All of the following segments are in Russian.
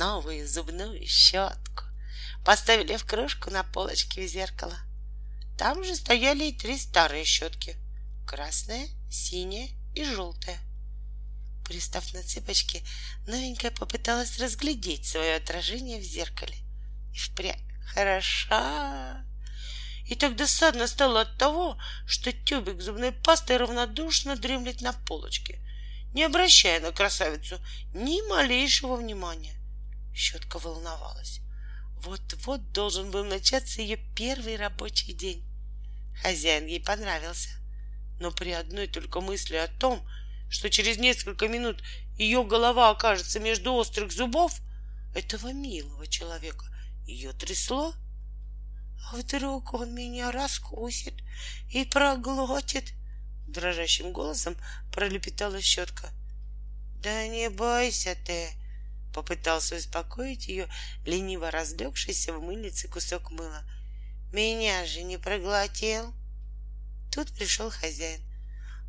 новую зубную щетку. Поставили в кружку на полочке у зеркала. Там же стояли и три старые щетки. Красная, синяя и желтая. Пристав на цыпочки, новенькая попыталась разглядеть свое отражение в зеркале. И впрямь хороша. И так досадно стало от того, что тюбик зубной пасты равнодушно дремлет на полочке, не обращая на красавицу ни малейшего внимания. Щетка волновалась. Вот-вот должен был начаться ее первый рабочий день. Хозяин ей понравился, но при одной только мысли о том, что через несколько минут ее голова окажется между острых зубов этого милого человека, ее трясло. А вдруг он меня раскусит и проглотит? Дрожащим голосом пролепетала щетка. Да не бойся ты, попытался успокоить ее лениво разлегшийся в мыльнице кусок мыла. Меня же не проглотил. Тут пришел хозяин,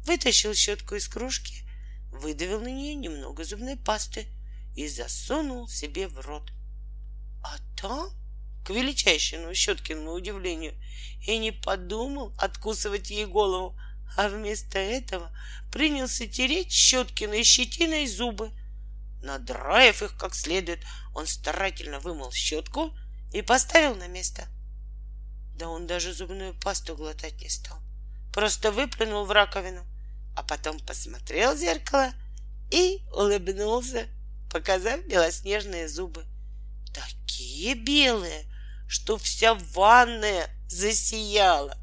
вытащил щетку из кружки, выдавил на нее немного зубной пасты и засунул себе в рот. А там к величайшему Щеткиному удивлению, и не подумал откусывать ей голову, а вместо этого принялся тереть Щеткиной щетиной зубы. Надраив их как следует, он старательно вымыл щетку и поставил на место. Да он даже зубную пасту глотать не стал, просто выплюнул в раковину, а потом посмотрел в зеркало и улыбнулся, показав белоснежные зубы. Такие белые, что вся ванная засияла.